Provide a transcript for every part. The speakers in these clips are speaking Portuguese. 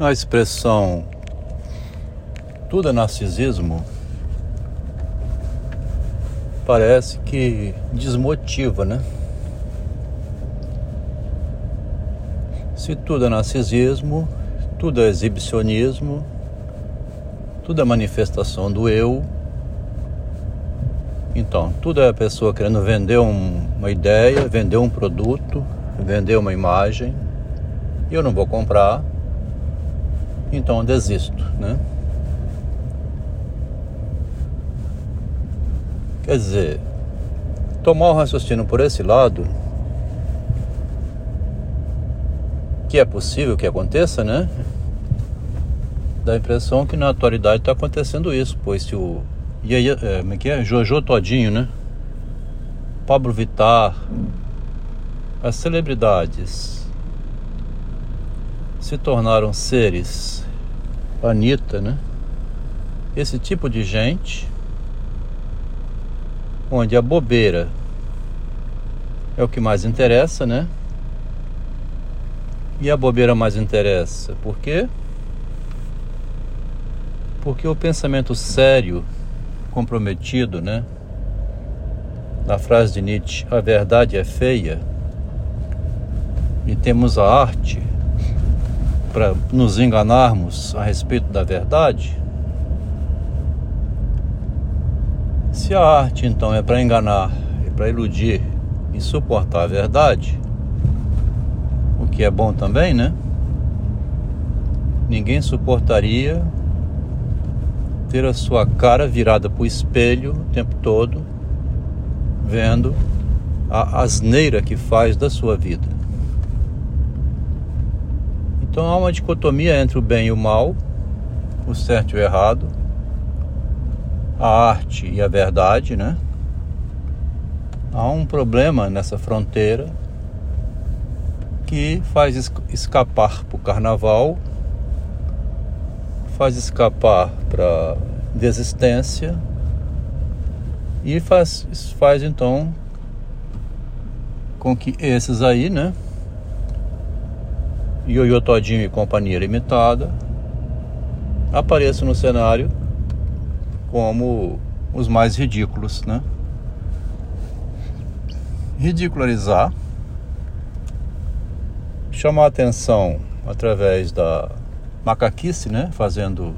A expressão tudo é narcisismo parece que desmotiva, né? Se tudo é narcisismo, tudo é exibicionismo, tudo é manifestação do eu. Então, tudo é a pessoa querendo vender um, uma ideia, vender um produto, vender uma imagem. E eu não vou comprar, então eu desisto, né? Quer dizer, tomar o raciocínio por esse lado, que é possível que aconteça, né? Dá a impressão que na atualidade está acontecendo isso, pois se o. E aí, é, como é que é? Jojo Todinho, né? Pablo Vittar, as celebridades se tornaram seres, Anitta, né? Esse tipo de gente, onde a bobeira é o que mais interessa, né? E a bobeira mais interessa, por quê? Porque o pensamento sério, comprometido, né? Na frase de Nietzsche, a verdade é feia, e temos a arte para nos enganarmos a respeito da verdade? Se a arte então é para enganar, é para iludir e suportar a verdade, o que é bom também, né? Ninguém suportaria ter a sua cara virada para o espelho o tempo todo, vendo a asneira que faz da sua vida. Então há uma dicotomia entre o bem e o mal, o certo e o errado, a arte e a verdade, né? Há um problema nessa fronteira que faz escapar para o carnaval, faz escapar para desistência e faz, faz então com que esses aí, né? Ioiô Todinho e Companhia Limitada apareçam no cenário como os mais ridículos, né? Ridicularizar, chamar atenção através da macaquice, né? Fazendo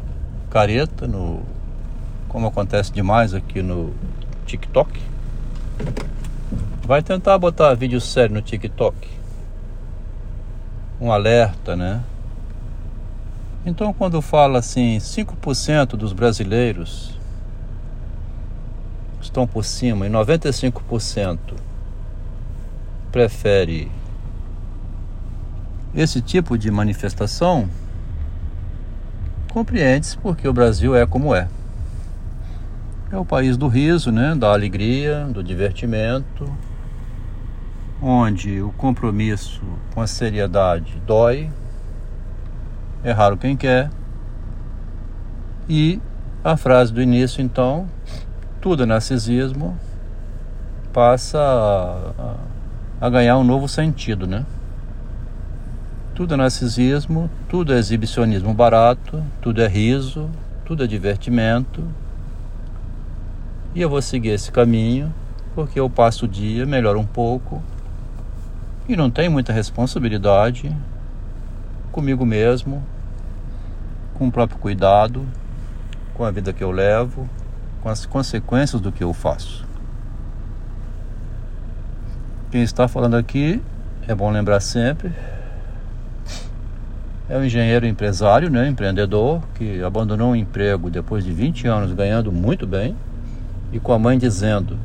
careta no como acontece demais aqui no TikTok. Vai tentar botar vídeo sério no TikTok um alerta, né? Então, quando fala assim, 5% dos brasileiros estão por cima e 95% prefere esse tipo de manifestação, compreende-se porque o Brasil é como é. É o país do riso, né? da alegria, do divertimento, onde o compromisso com a seriedade dói, é raro quem quer, e a frase do início, então, tudo é narcisismo, passa a, a, ganhar um novo sentido, né? Tudo é narcisismo, tudo é exibicionismo barato, tudo é riso, tudo é divertimento. E eu vou seguir esse caminho porque eu passo o dia, melhoro um pouco, e não tenho muita responsabilidade comigo mesmo, com o próprio cuidado, com a vida que eu levo, com as consequências do que eu faço. Quem está falando aqui, é bom lembrar sempre, é um engenheiro empresário, né, empreendedor, que abandonou um emprego depois de 20 anos ganhando muito bem e com a mãe dizendo: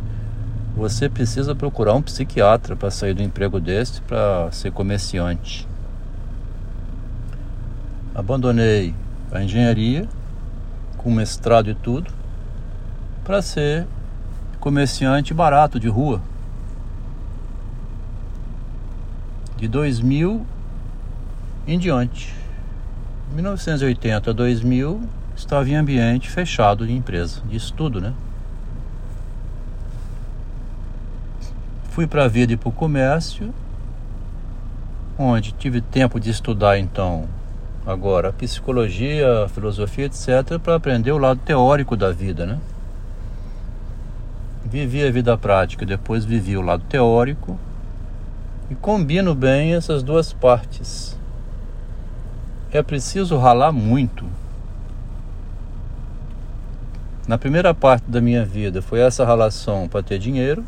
você precisa procurar um psiquiatra para sair do emprego desse para ser comerciante. Abandonei a engenharia com mestrado e tudo para ser comerciante barato de rua. De 2000 em diante. 1980 a 2000 estava em ambiente fechado de empresa, de estudo, né? Fui para a vida e para o comércio, onde tive tempo de estudar então agora psicologia, filosofia, etc., para aprender o lado teórico da vida, né? Vivi a vida prática, depois vivi o lado teórico e combino bem essas duas partes. É preciso ralar muito. Na primeira parte da minha vida foi essa relação para ter dinheiro.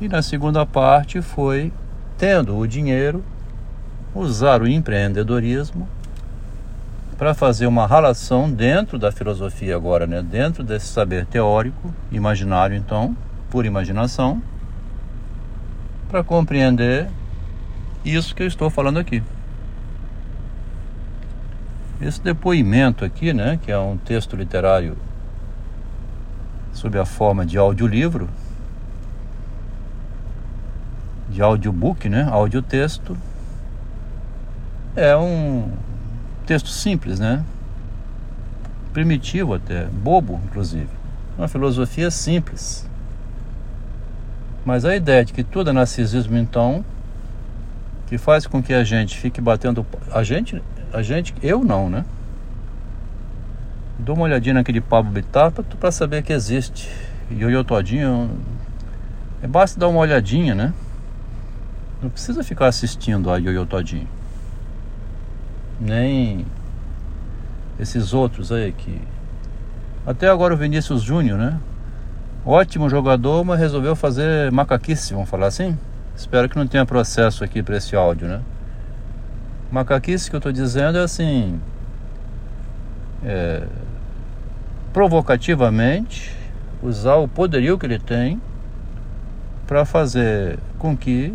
E na segunda parte foi tendo o dinheiro, usar o empreendedorismo para fazer uma relação dentro da filosofia agora, né? Dentro desse saber teórico, imaginário então, por imaginação para compreender isso que eu estou falando aqui. Esse depoimento aqui, né, que é um texto literário sob a forma de audiolivro, de audiobook, né, audiotexto, é um texto simples, né, primitivo até, bobo, inclusive, uma filosofia simples mas a ideia de que tudo é narcisismo, então, que faz com que a gente fique batendo. A gente, a gente, eu não, né? Dou uma olhadinha naquele Pablo Bittar para saber que existe. E o Todinho. É basta dar uma olhadinha, né? Não precisa ficar assistindo a Yoyo Todinho. Nem esses outros aí que. Até agora o Vinícius Júnior, né? Ótimo jogador, mas resolveu fazer macaquice, vamos falar assim? Espero que não tenha processo aqui para esse áudio, né? Macaquice que eu estou dizendo é assim. É, provocativamente usar o poderio que ele tem para fazer com que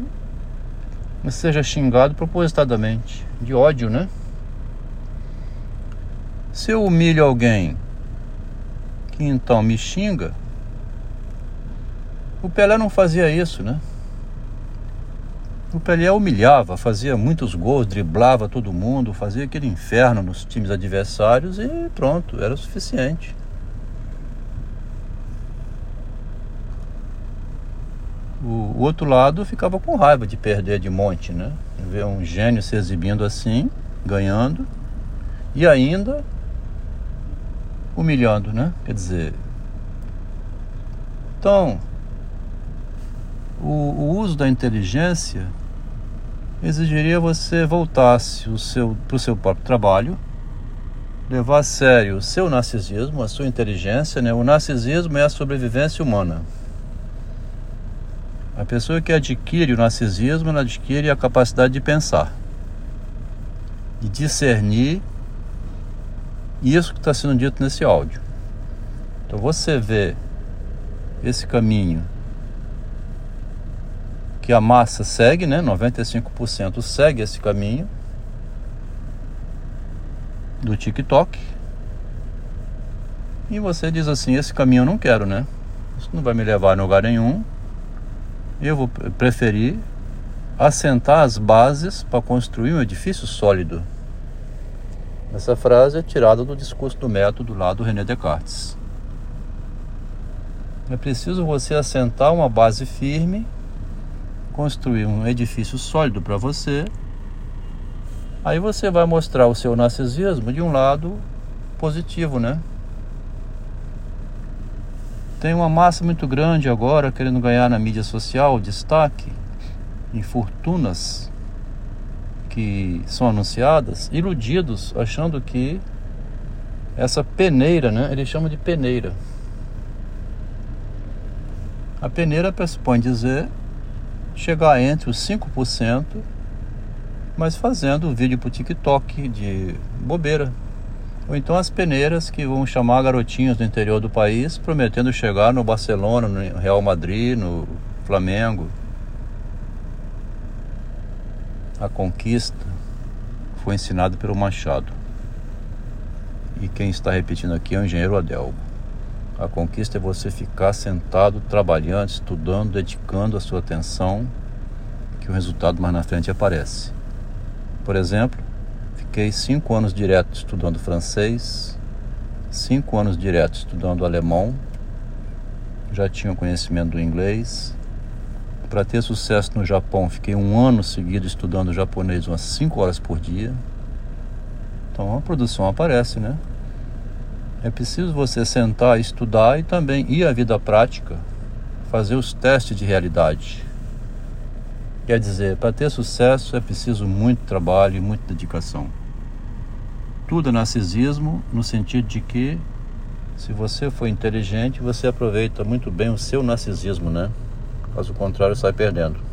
seja xingado propositadamente, de ódio, né? Se eu humilho alguém que então me xinga, o Pelé não fazia isso, né? O Pelé humilhava, fazia muitos gols, driblava todo mundo, fazia aquele inferno nos times adversários e pronto, era o suficiente. O, outro lado ficava com raiva de perder de monte, né? Ver um gênio se exibindo assim, ganhando e ainda humilhando, né? Quer dizer, então o, o uso da inteligência exigiria você voltasse o seu, para o seu próprio trabalho, levar a sério o seu narcisismo, a sua inteligência. Né? O narcisismo é a sobrevivência humana. A pessoa que adquire o narcisismo, adquire a capacidade de pensar, de discernir isso que está sendo dito nesse áudio. Então você vê esse caminho que a massa segue, né? 95% segue esse caminho do TikTok. E você diz assim: esse caminho eu não quero, né? Isso não vai me levar a lugar nenhum. Eu vou preferir assentar as bases para construir um edifício sólido. Essa frase é tirada do discurso do método lá do René Descartes. É preciso você assentar uma base firme construir um edifício sólido para você, aí você vai mostrar o seu narcisismo de um lado positivo, né? Tem uma massa muito grande agora querendo ganhar na mídia social destaque em fortunas que são anunciadas, iludidos, achando que essa peneira, né? Ele chama de peneira. A peneira pressupõe dizer chegar entre os 5%, mas fazendo vídeo para o TikTok de bobeira. Ou então as peneiras que vão chamar garotinhos do interior do país, prometendo chegar no Barcelona, no Real Madrid, no Flamengo. A conquista foi ensinada pelo Machado. E quem está repetindo aqui é o engenheiro Adelbo. A conquista é você ficar sentado, trabalhando, estudando, dedicando a sua atenção, que o resultado mais na frente aparece. Por exemplo, fiquei cinco anos direto estudando francês, cinco anos direto estudando alemão, já tinha conhecimento do inglês, Para ter sucesso no Japão, fiquei um ano seguido estudando japonês umas 5 horas por dia. Então a produção aparece, né? É preciso você sentar, estudar e também ir à vida prática, fazer os testes de realidade. Quer dizer, para ter sucesso é preciso muito trabalho e muita dedicação. Tudo é narcisismo no sentido de que se você for inteligente, você aproveita muito bem o seu narcisismo, né? Caso contrário, sai perdendo.